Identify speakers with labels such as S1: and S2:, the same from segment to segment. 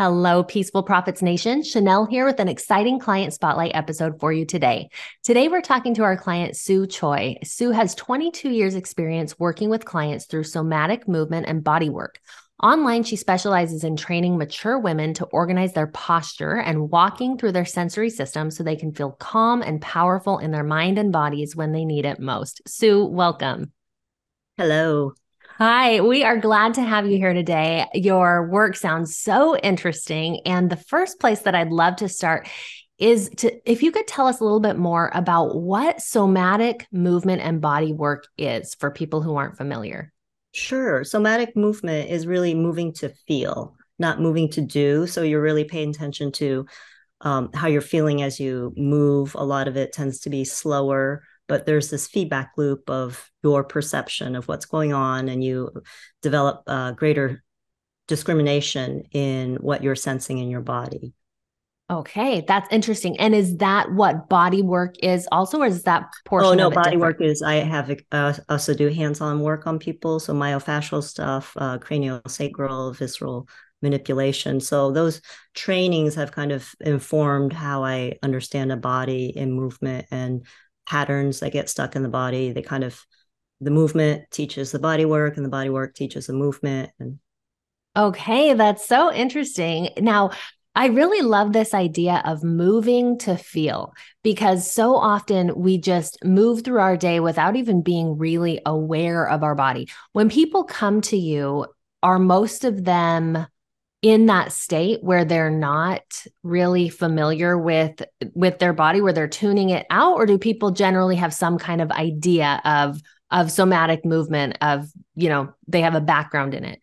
S1: Hello, Peaceful Profits Nation. Chanel here with an exciting client spotlight episode for you today. Today, we're talking to our client, Sue Choi. Sue has 22 years' experience working with clients through somatic movement and body work. Online, she specializes in training mature women to organize their posture and walking through their sensory system so they can feel calm and powerful in their mind and bodies when they need it most. Sue, welcome.
S2: Hello.
S1: Hi, we are glad to have you here today. Your work sounds so interesting. And the first place that I'd love to start is to if you could tell us a little bit more about what somatic movement and body work is for people who aren't familiar.
S2: Sure. Somatic movement is really moving to feel, not moving to do. So you're really paying attention to um, how you're feeling as you move. A lot of it tends to be slower but there's this feedback loop of your perception of what's going on and you develop uh, greater discrimination in what you're sensing in your body
S1: okay that's interesting and is that what body work is also or is that portion of it?
S2: oh no
S1: body
S2: different? work is i have uh, also do hands-on work on people so myofascial stuff uh, craniosacral visceral manipulation so those trainings have kind of informed how i understand a body in movement and patterns that get stuck in the body. They kind of the movement teaches the body work and the body work teaches the movement and
S1: Okay, that's so interesting. Now, I really love this idea of moving to feel because so often we just move through our day without even being really aware of our body. When people come to you, are most of them in that state where they're not really familiar with with their body where they're tuning it out or do people generally have some kind of idea of of somatic movement of you know they have a background in it?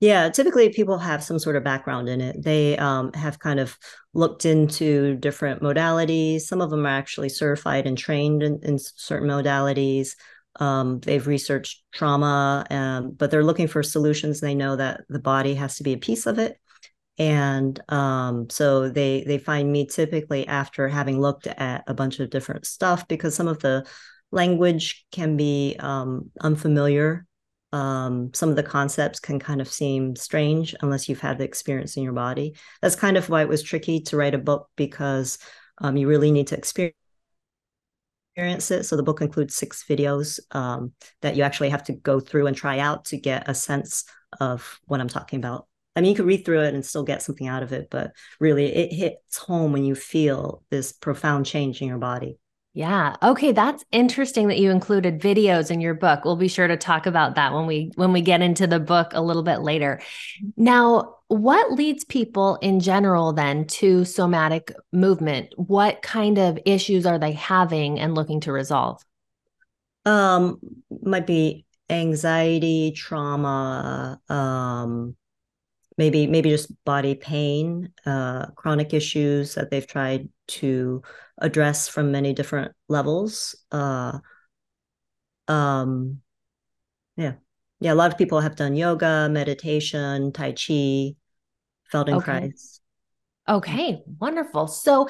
S2: Yeah typically people have some sort of background in it. They um, have kind of looked into different modalities. Some of them are actually certified and trained in, in certain modalities um, they've researched trauma, um, but they're looking for solutions. They know that the body has to be a piece of it, and um, so they they find me typically after having looked at a bunch of different stuff because some of the language can be um, unfamiliar. Um, some of the concepts can kind of seem strange unless you've had the experience in your body. That's kind of why it was tricky to write a book because um, you really need to experience So the book includes six videos um, that you actually have to go through and try out to get a sense of what I'm talking about. I mean, you could read through it and still get something out of it, but really it hits home when you feel this profound change in your body.
S1: Yeah. Okay, that's interesting that you included videos in your book. We'll be sure to talk about that when we when we get into the book a little bit later. Now, what leads people in general then to somatic movement? What kind of issues are they having and looking to resolve?
S2: Um might be anxiety, trauma, um maybe maybe just body pain, uh chronic issues that they've tried to address from many different levels. Uh, um, yeah, yeah. A lot of people have done yoga, meditation, tai chi, Feldenkrais. Okay.
S1: Okay, wonderful. So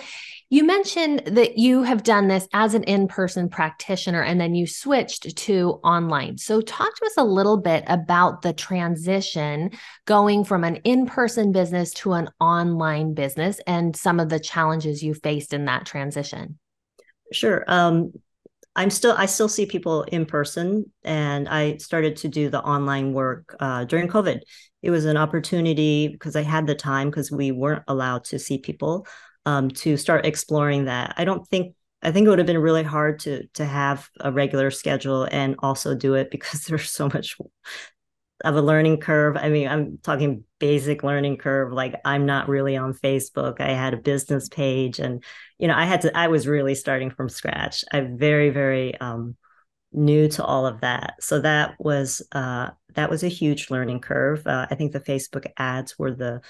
S1: you mentioned that you have done this as an in person practitioner and then you switched to online. So, talk to us a little bit about the transition going from an in person business to an online business and some of the challenges you faced in that transition.
S2: Sure. Um, I'm still I still see people in person, and I started to do the online work uh, during COVID. It was an opportunity because I had the time because we weren't allowed to see people um, to start exploring that. I don't think I think it would have been really hard to to have a regular schedule and also do it because there's so much of a learning curve. I mean, I'm talking basic learning curve. Like I'm not really on Facebook. I had a business page and, you know, I had to, I was really starting from scratch. I'm very, very um, new to all of that. So that was, uh, that was a huge learning curve. Uh, I think the Facebook ads were the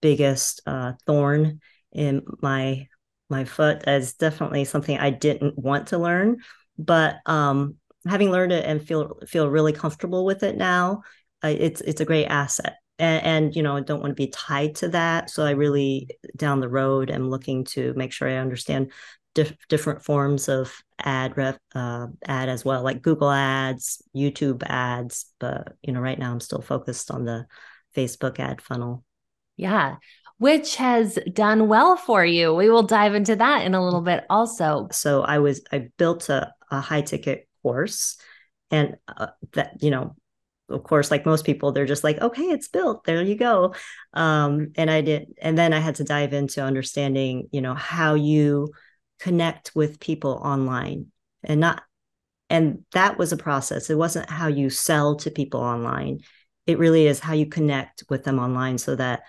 S2: biggest uh, thorn in my, my foot as definitely something I didn't want to learn, but um, having learned it and feel feel really comfortable with it now it's it's a great asset and, and, you know I don't want to be tied to that so i really down the road am looking to make sure i understand dif- different forms of ad rep uh, ad as well like google ads youtube ads but you know right now i'm still focused on the facebook ad funnel
S1: Yeah. Which has done well for you. We will dive into that in a little bit also.
S2: So I was, I built a, a high ticket course and uh, that, you know, of course, like most people, they're just like, okay, it's built. There you go. Um, and I did, and then I had to dive into understanding, you know, how you connect with people online and not, and that was a process. It wasn't how you sell to people online. It really is how you connect with them online so that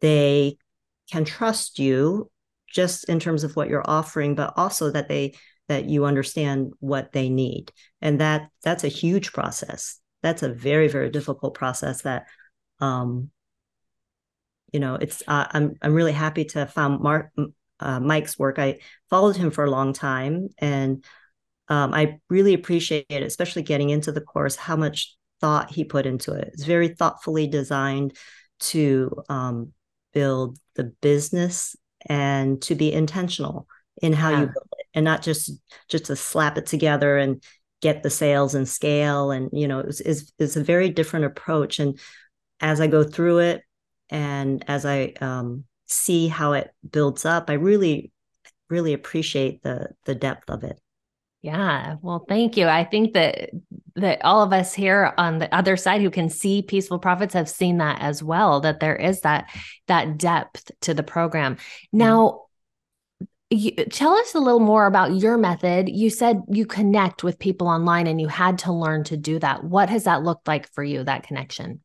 S2: they can trust you just in terms of what you're offering, but also that they that you understand what they need. And that that's a huge process that's a very very difficult process that um you know it's uh, i'm i'm really happy to found mark uh, mike's work i followed him for a long time and um, i really appreciate it especially getting into the course how much thought he put into it it's very thoughtfully designed to um, build the business and to be intentional in how yeah. you build it and not just just to slap it together and get the sales and scale and you know it's, it's, it's a very different approach. And as i go through it and as i um, see how it builds up i really really appreciate the the depth of it.
S1: Yeah. Well thank you. I think that that all of us here on the other side who can see peaceful profits have seen that as well that there is that that depth to the program. Mm-hmm. now you, tell us a little more about your method. You said you connect with people online and you had to learn to do that. What has that looked like for you, that connection?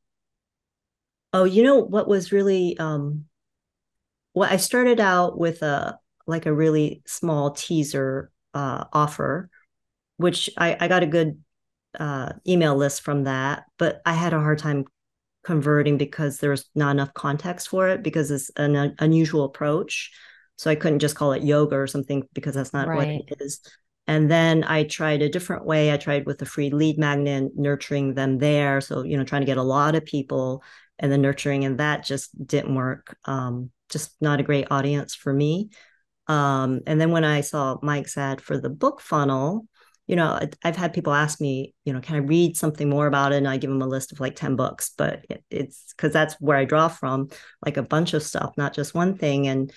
S2: Oh, you know what was really um well, I started out with a like a really small teaser uh offer, which I, I got a good uh email list from that, but I had a hard time converting because there's not enough context for it because it's an unusual approach so I couldn't just call it yoga or something because that's not right. what it is. And then I tried a different way. I tried with a free lead magnet, nurturing them there. So, you know, trying to get a lot of people and the nurturing, and that just didn't work. Um, just not a great audience for me. Um, and then when I saw Mike's ad for the book funnel, you know, I've had people ask me, you know, can I read something more about it? And I give them a list of like 10 books, but it, it's because that's where I draw from, like a bunch of stuff, not just one thing. And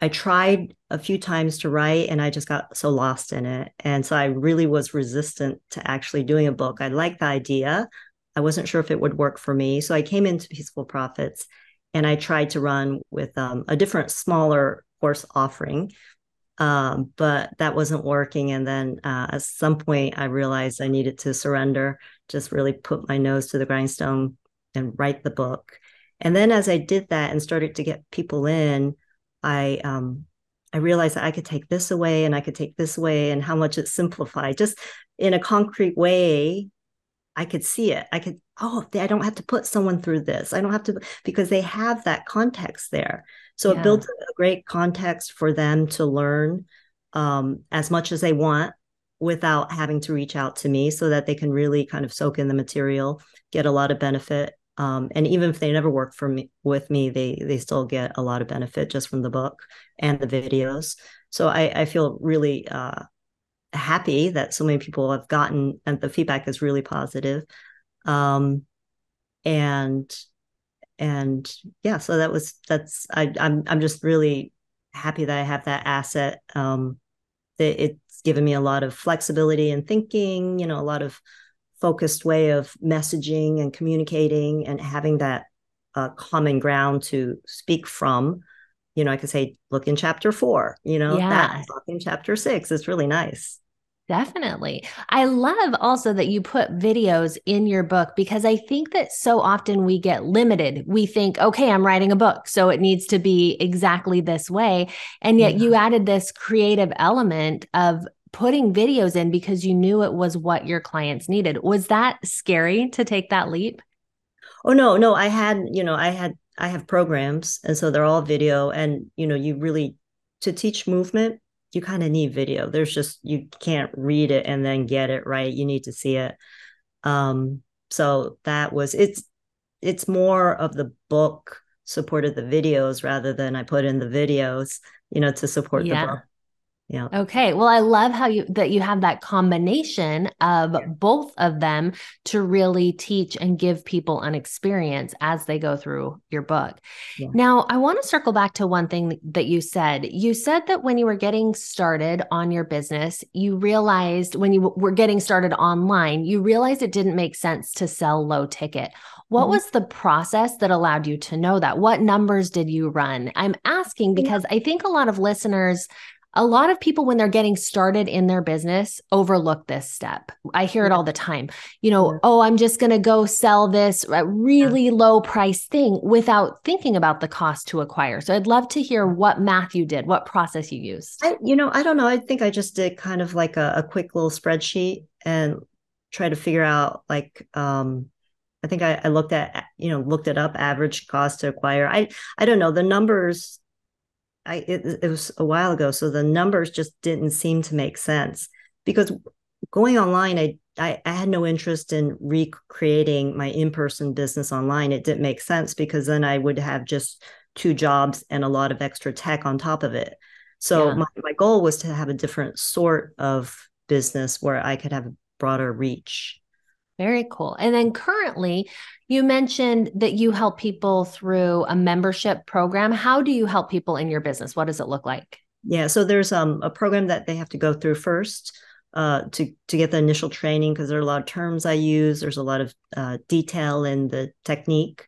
S2: I tried a few times to write and I just got so lost in it. And so I really was resistant to actually doing a book. I liked the idea. I wasn't sure if it would work for me. So I came into Peaceful Profits and I tried to run with um, a different, smaller course offering. Um, but that wasn't working. And then uh, at some point, I realized I needed to surrender, just really put my nose to the grindstone and write the book. And then as I did that and started to get people in, I um I realized that I could take this away and I could take this away and how much it simplified just in a concrete way. I could see it. I could, oh, I don't have to put someone through this. I don't have to, because they have that context there. So yeah. it builds a great context for them to learn um, as much as they want without having to reach out to me so that they can really kind of soak in the material, get a lot of benefit, um, and even if they never work for me with me, they they still get a lot of benefit just from the book and the videos. So I, I feel really uh, happy that so many people have gotten, and the feedback is really positive. Um, and and yeah, so that was that's I, I'm I'm just really happy that I have that asset. Um, that it's given me a lot of flexibility and thinking. You know, a lot of focused way of messaging and communicating and having that uh, common ground to speak from you know i could say look in chapter four you know yeah. that look in chapter six it's really nice
S1: Definitely. I love also that you put videos in your book because I think that so often we get limited. We think, okay, I'm writing a book, so it needs to be exactly this way. And yet yeah. you added this creative element of putting videos in because you knew it was what your clients needed. Was that scary to take that leap?
S2: Oh no, no, I had, you know, I had I have programs and so they're all video and you know, you really to teach movement, you kind of need video. There's just you can't read it and then get it right. You need to see it. Um so that was it's it's more of the book supported the videos rather than I put in the videos, you know, to support yeah. the book Yeah.
S1: Okay. Well, I love how you that you have that combination of yeah. both of them to really teach and give people an experience as they go through your book. Yeah. Now, I want to circle back to one thing that you said. You said that when you were getting started on your business, you realized when you were getting started online, you realized it didn't make sense to sell low ticket. What mm-hmm. was the process that allowed you to know that? What numbers did you run? I'm asking because yeah. I think a lot of listeners a lot of people when they're getting started in their business overlook this step. I hear it all the time. You know yeah. oh i'm just going to go sell this really yeah. low price thing without thinking about the cost to acquire. So i'd love to hear what math you did what process you used.
S2: I, you know i don't know. I think i just did kind of like a, a quick little spreadsheet and try to figure out like um I think I, I, looked at you know looked it up average cost to acquire. I I don't know. The numbers I it, it was a while ago, so the numbers just didn't seem to make sense because going online, I I, I had no interest in recreating my in-person business online. It didn't make sense because then I would have just two jobs and a lot of extra tech on top of it. So yeah. my, my goal was to have a different sort of business where I could have a broader reach.
S1: Very cool. And then currently, you mentioned that you help people through a membership program. How do you help people in your business? What does it look like?
S2: Yeah, so there's um, a program that they have to go through first uh, to to get the initial training because there are a lot of terms I use. There's a lot of uh, detail in the technique.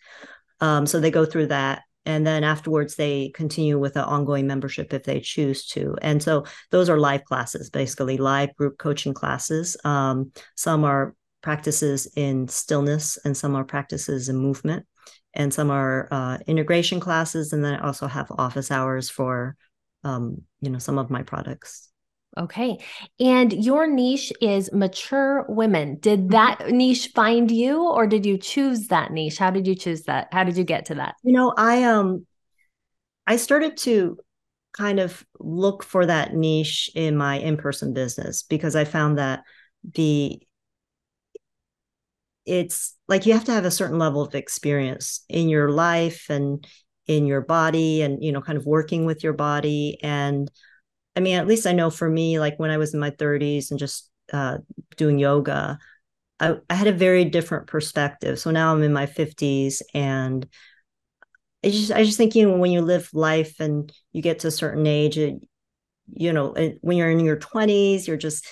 S2: Um, so they go through that, and then afterwards they continue with an ongoing membership if they choose to. And so those are live classes, basically live group coaching classes. Um, some are practices in stillness, and some are practices in movement, and some are uh, integration classes. And then I also have office hours for, um, you know, some of my products.
S1: Okay. And your niche is mature women. Did mm-hmm. that niche find you or did you choose that niche? How did you choose that? How did you get to that?
S2: You know, I um I started to kind of look for that niche in my in-person business because I found that the it's like you have to have a certain level of experience in your life and in your body and you know kind of working with your body. And i mean at least i know for me like when i was in my 30s and just uh, doing yoga I, I had a very different perspective. So now i'm in my 50s and I just I just think you know when you live life and you get to a certain age, it, you know when you're in your 20s you're just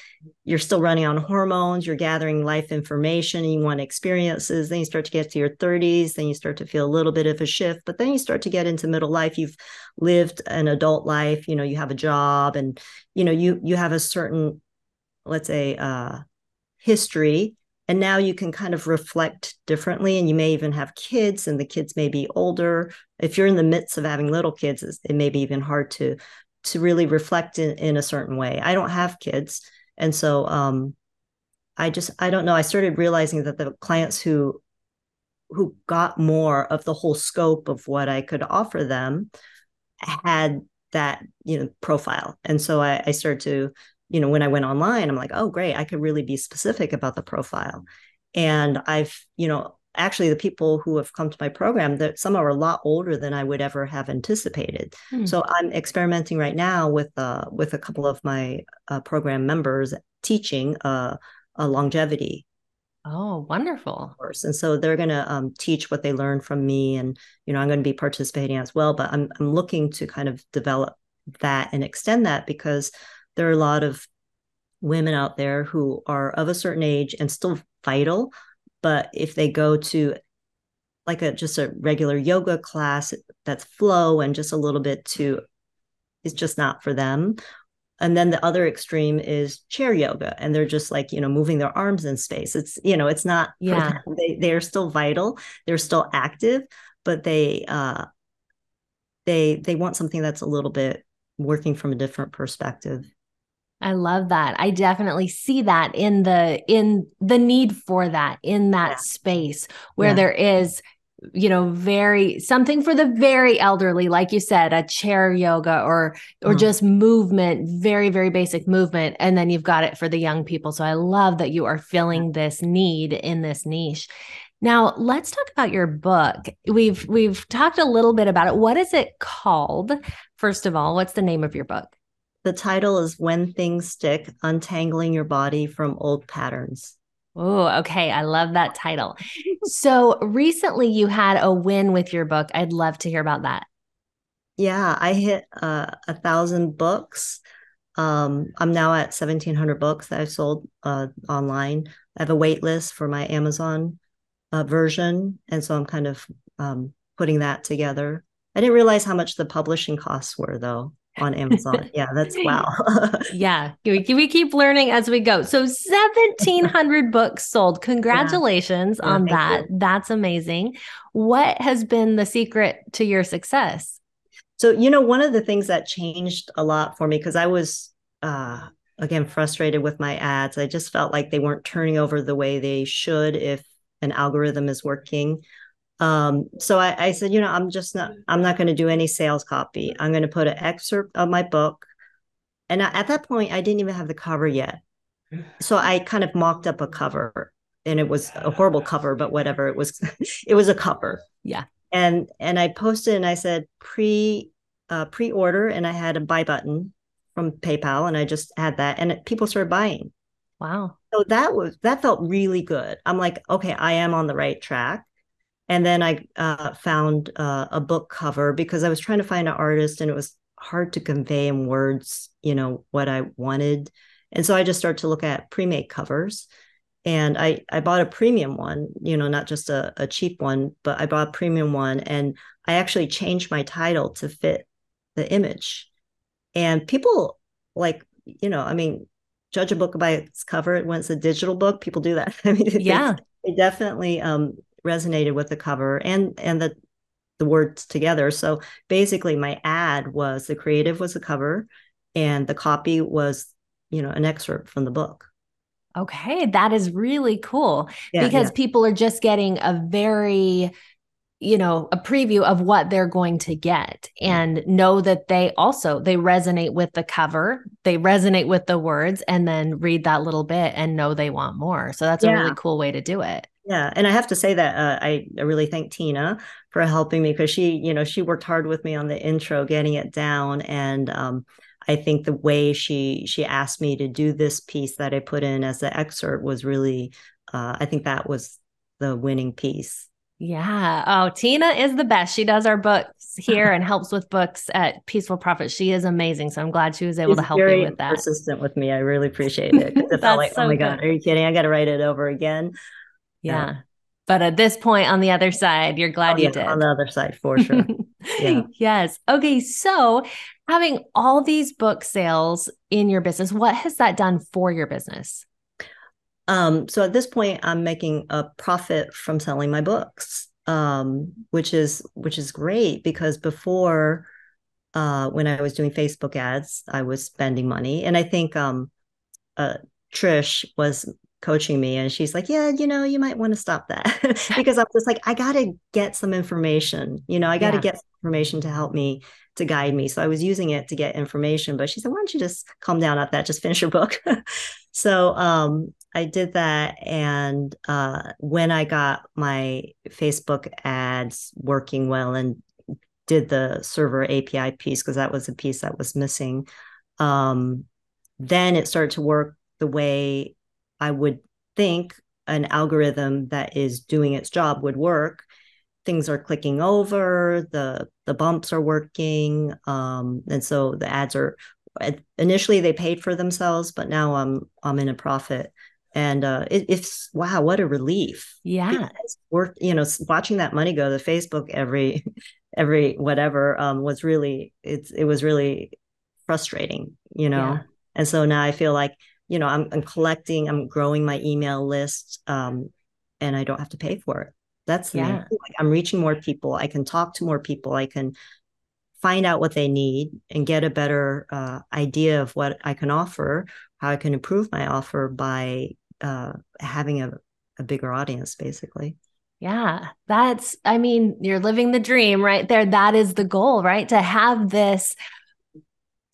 S2: you're still running on hormones you're gathering life information you want experiences then you start to get to your 30s then you start to feel a little bit of a shift but then you start to get into middle life you've lived an adult life you know you have a job and you know you you have a certain let's say uh history and now you can kind of reflect differently and you may even have kids and the kids may be older if you're in the midst of having little kids it may be even hard to to really reflect in, in a certain way. I don't have kids. And so um, I just, I don't know. I started realizing that the clients who, who got more of the whole scope of what I could offer them had that, you know, profile. And so I, I started to, you know, when I went online, I'm like, oh, great, I could really be specific about the profile. And I've, you know, actually the people who have come to my program that some are a lot older than I would ever have anticipated. Hmm. So I'm experimenting right now with uh, with a couple of my uh, program members teaching uh, a longevity.
S1: Oh, wonderful!
S2: Course. And so they're going to um, teach what they learned from me, and you know I'm going to be participating as well. But I'm I'm looking to kind of develop that and extend that because there are a lot of women out there who are of a certain age and still vital but if they go to like a just a regular yoga class that's flow and just a little bit too it's just not for them. And then the other extreme is chair yoga and they're just like you know moving their arms in space. It's you know it's not
S1: yeah.
S2: they they're still vital. They're still active but they uh they they want something that's a little bit working from a different perspective
S1: I love that. I definitely see that in the in the need for that in that yeah. space where yeah. there is you know very something for the very elderly like you said a chair yoga or or mm. just movement very very basic movement and then you've got it for the young people so i love that you are filling this need in this niche now let's talk about your book we've we've talked a little bit about it what is it called first of all what's the name of your book
S2: the title is When Things Stick Untangling Your Body from Old Patterns.
S1: Oh, okay. I love that title. so recently you had a win with your book. I'd love to hear about that.
S2: Yeah, I hit uh, a thousand books. Um, I'm now at 1,700 books that I've sold uh, online. I have a wait list for my Amazon uh, version. And so I'm kind of um, putting that together. I didn't realize how much the publishing costs were, though on Amazon. yeah, that's wow.
S1: yeah, we, we keep learning as we go. So 1700 books sold. Congratulations yeah. on that. You. That's amazing. What has been the secret to your success?
S2: So, you know, one of the things that changed a lot for me because I was uh again frustrated with my ads. I just felt like they weren't turning over the way they should if an algorithm is working. Um, so I, I, said, you know, I'm just not, I'm not going to do any sales copy. I'm going to put an excerpt of my book. And I, at that point, I didn't even have the cover yet. So I kind of mocked up a cover and it was a horrible cover, but whatever. It was, it was a cover.
S1: Yeah.
S2: And, and I posted and I said pre, uh, pre-order and I had a buy button from PayPal and I just had that and people started buying.
S1: Wow.
S2: So that was, that felt really good. I'm like, okay, I am on the right track and then I uh, found uh, a book cover because I was trying to find an artist and it was hard to convey in words, you know, what I wanted. And so I just started to look at pre-made covers. And I, I bought a premium one, you know, not just a, a cheap one, but I bought a premium one. And I actually changed my title to fit the image. And people like, you know, I mean, judge a book by its cover when it's a digital book. People do that. I mean,
S1: yeah,
S2: they definitely um, resonated with the cover and and the the words together. So basically my ad was the creative was the cover and the copy was, you know, an excerpt from the book.
S1: Okay, that is really cool yeah, because yeah. people are just getting a very you know a preview of what they're going to get and know that they also they resonate with the cover they resonate with the words and then read that little bit and know they want more so that's yeah. a really cool way to do it
S2: yeah, and I have to say that uh, I really thank Tina for helping me because she, you know, she worked hard with me on the intro, getting it down, and um, I think the way she she asked me to do this piece that I put in as the excerpt was really, uh, I think that was the winning piece.
S1: Yeah. Oh, Tina is the best. She does our books here and helps with books at Peaceful Profit. She is amazing. So I'm glad she was able She's to help me with that.
S2: Persistent with me. I really appreciate it. It felt like, so oh my good. God, are you kidding? I got to write it over again.
S1: Yeah. yeah. But at this point on the other side, you're glad oh, you
S2: yeah,
S1: did.
S2: On the other side, for sure.
S1: yeah. Yes. Okay. So having all these book sales in your business, what has that done for your business?
S2: Um, so at this point, I'm making a profit from selling my books, um, which is which is great because before, uh, when I was doing Facebook ads, I was spending money, and I think um, uh, Trish was coaching me and she's like yeah you know you might want to stop that. Because i'm just like i gotta get some information you know i gotta yeah. get information to help me to guide me. So i was using it to get information but she said why don't you just calm down at that just finish your book? So um i did that and uh when i got my facebook ads working well and did the server api piece because that was a piece that was missing um then it started to work the way I would think an algorithm that is doing its job would work. Things are clicking over, the the bumps are working, um, and so the ads are. Initially, they paid for themselves, but now I'm I'm in a profit, and uh, it, it's wow, what a relief!
S1: Yeah,
S2: work. You know, watching that money go to Facebook every every whatever um, was really it's it was really frustrating. You know, yeah. and so now I feel like you know I'm, I'm collecting i'm growing my email list um, and i don't have to pay for it. That's yeah. like i'm reaching more people. I can talk to more people. I can find out what they need and get a better uh, idea of what i can offer how i can improve my offer by uh, having a, a bigger audience basically.
S1: Yeah, that's, I mean, you're living the dream right there. That is the goal, right? To have this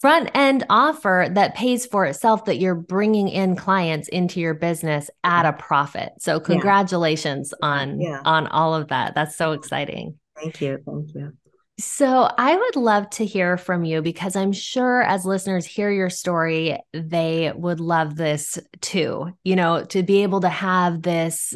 S1: front end offer that pays for itself that you're bringing in clients into your business at a profit. So congratulations yeah. on yeah. on all of that. That's so exciting.
S2: Thank you. Thank you.
S1: So, I would love to hear from you because I'm sure as listeners hear your story, they would love this too. You know, to be able to have this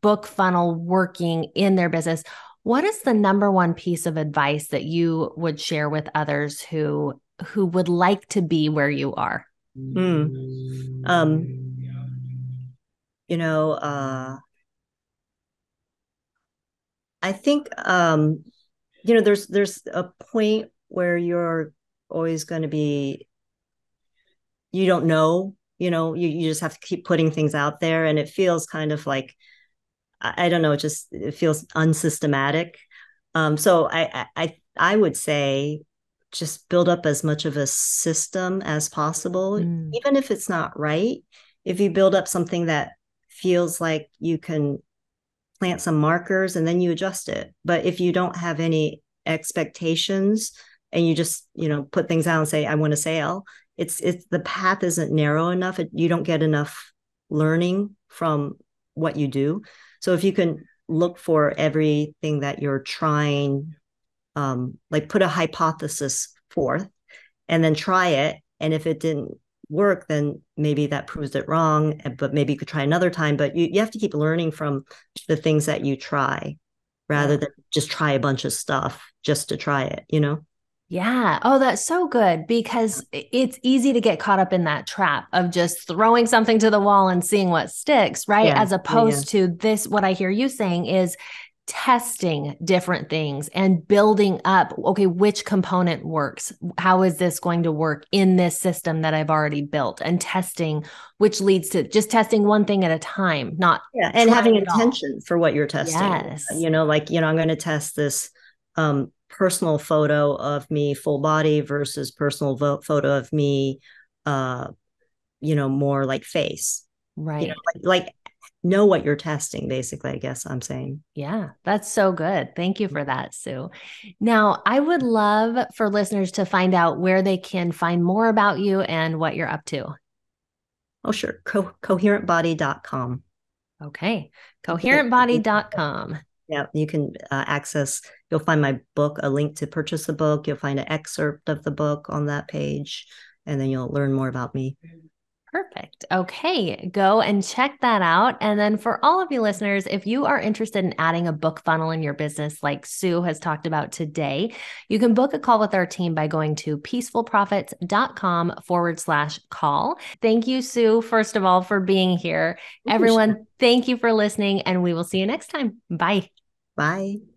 S1: book funnel working in their business. What is the number one piece of advice that you would share with others who who would like to be where you are?
S2: Mm. Um, you know, uh, I think um, you know there's there's a point where you're always going to be you don't know you know you, you just have to keep putting things out there and it feels kind of like i, I don't know it just it feels unsystematic um, so I, I i would say just build up as much of a system as possible mm. even if it's not right if you build up something that feels like you can plant some markers and then you adjust it. But if you don't have any expectations and you just, you know, put things out and say, I want to sail, it's it's the path isn't narrow enough. It, you don't get enough learning from what you do. So if you can look for everything that you're trying, um, like put a hypothesis forth and then try it. And if it didn't work, then maybe that proves it wrong, eh, but maybe you could try another time. But you, you have to keep learning from the things that you try rather than just try a bunch of stuff just to try it, you know?
S1: Yeah. Oh, that's so good because it's easy to get caught up in that trap of just throwing something to the wall and seeing what sticks, right? Yeah. As opposed yeah. to this, what I hear you saying is testing different things and building up okay which component works? How is this going to work in this system that i've already built? And testing which leads to just testing one thing at a time not
S2: yeah and having intention for what you're testing. Yes. you know like you know i'm going to test this um, personal photo of me full body versus personal vo- photo of me uh you know more like face.
S1: Right. you know,
S2: like, like know what you're testing basically i guess i'm saying.
S1: Yeah that's so good. Thank you for that sue. Now i would love for listeners to find out where they can find more about you and what you're up to.
S2: Oh sure. Co- coherentbody.com
S1: okay. Coherentbody.com
S2: yeah you can uh, access you'll find my book a link to purchase the book. You'll find an excerpt of the book on that page and then you'll learn more about me
S1: Perfect. Okay, go and check that out. And then for all of you listeners, if you are interested in adding a book funnel in your business, like Sue has talked about today, you can book a call with our team by going to peacefulprofits.com forward slash call. Thank you, Sue, first of all, for being here. Everyone, thank you for listening, and we will see you next time. Bye.
S2: Bye.